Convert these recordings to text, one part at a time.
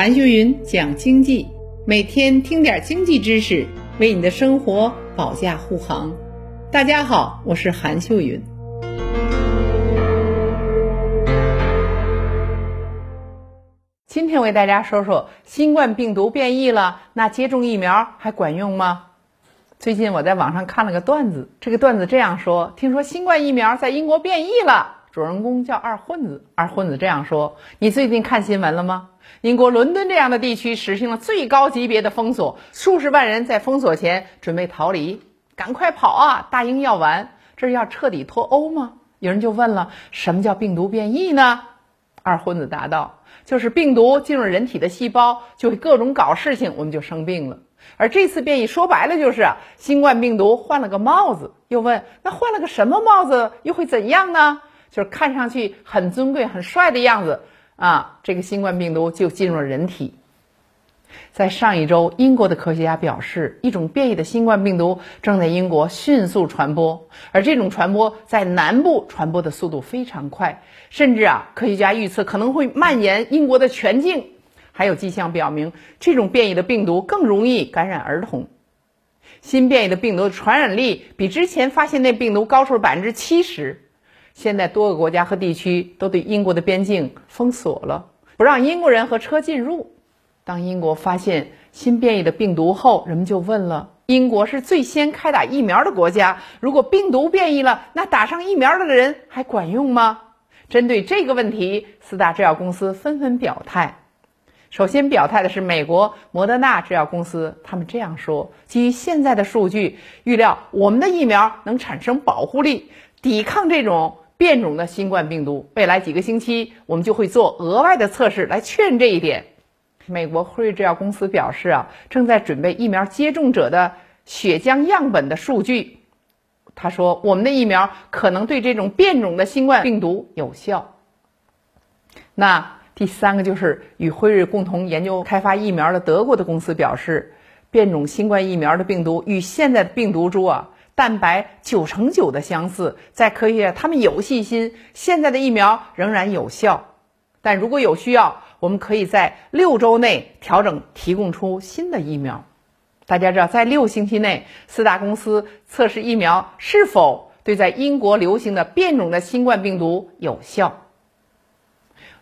韩秀云讲经济，每天听点经济知识，为你的生活保驾护航。大家好，我是韩秀云。今天为大家说说新冠病毒变异了，那接种疫苗还管用吗？最近我在网上看了个段子，这个段子这样说：听说新冠疫苗在英国变异了。主人公叫二混子，二混子这样说：“你最近看新闻了吗？英国伦敦这样的地区实行了最高级别的封锁，数十万人在封锁前准备逃离，赶快跑啊！大英要完，这是要彻底脱欧吗？”有人就问了：“什么叫病毒变异呢？”二混子答道：“就是病毒进入人体的细胞，就会各种搞事情，我们就生病了。而这次变异说白了就是新冠病毒换了个帽子。”又问：“那换了个什么帽子，又会怎样呢？”就是看上去很尊贵、很帅的样子啊！这个新冠病毒就进入了人体。在上一周，英国的科学家表示，一种变异的新冠病毒正在英国迅速传播，而这种传播在南部传播的速度非常快，甚至啊，科学家预测可能会蔓延英国的全境。还有迹象表明，这种变异的病毒更容易感染儿童。新变异的病毒传染力比之前发现那病毒高出了百分之七十。现在多个国家和地区都对英国的边境封锁了，不让英国人和车进入。当英国发现新变异的病毒后，人们就问了：英国是最先开打疫苗的国家，如果病毒变异了，那打上疫苗的人还管用吗？针对这个问题，四大制药公司纷纷表态。首先表态的是美国莫德纳制药公司，他们这样说：基于现在的数据，预料我们的疫苗能产生保护力，抵抗这种。变种的新冠病毒，未来几个星期我们就会做额外的测试来确认这一点。美国辉瑞制药公司表示啊，正在准备疫苗接种者的血浆样本的数据。他说，我们的疫苗可能对这种变种的新冠病毒有效。那第三个就是与辉瑞共同研究开发疫苗的德国的公司表示，变种新冠疫苗的病毒与现在的病毒株啊。蛋白九成九的相似，在科学他们有信心，现在的疫苗仍然有效。但如果有需要，我们可以在六周内调整，提供出新的疫苗。大家知道，在六星期内，四大公司测试疫苗是否对在英国流行的变种的新冠病毒有效。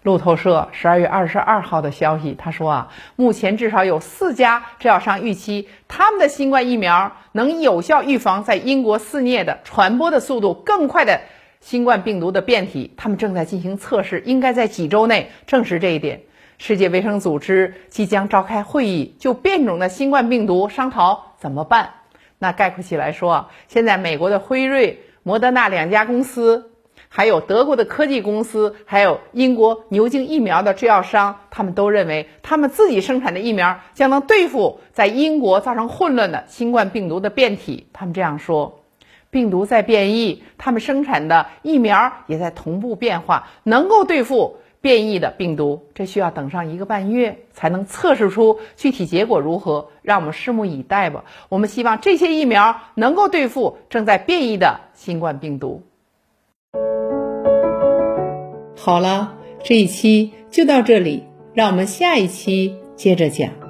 路透社十二月二十二号的消息，他说啊，目前至少有四家制药商预期他们的新冠疫苗能有效预防在英国肆虐的、传播的速度更快的新冠病毒的变体。他们正在进行测试，应该在几周内证实这一点。世界卫生组织即将召开会议，就变种的新冠病毒商讨怎么办。那概括起来说，现在美国的辉瑞、摩德纳两家公司。还有德国的科技公司，还有英国牛津疫苗的制药商，他们都认为他们自己生产的疫苗将能对付在英国造成混乱的新冠病毒的变体。他们这样说：病毒在变异，他们生产的疫苗也在同步变化，能够对付变异的病毒。这需要等上一个半月才能测试出具体结果如何，让我们拭目以待吧。我们希望这些疫苗能够对付正在变异的新冠病毒。好了，这一期就到这里，让我们下一期接着讲。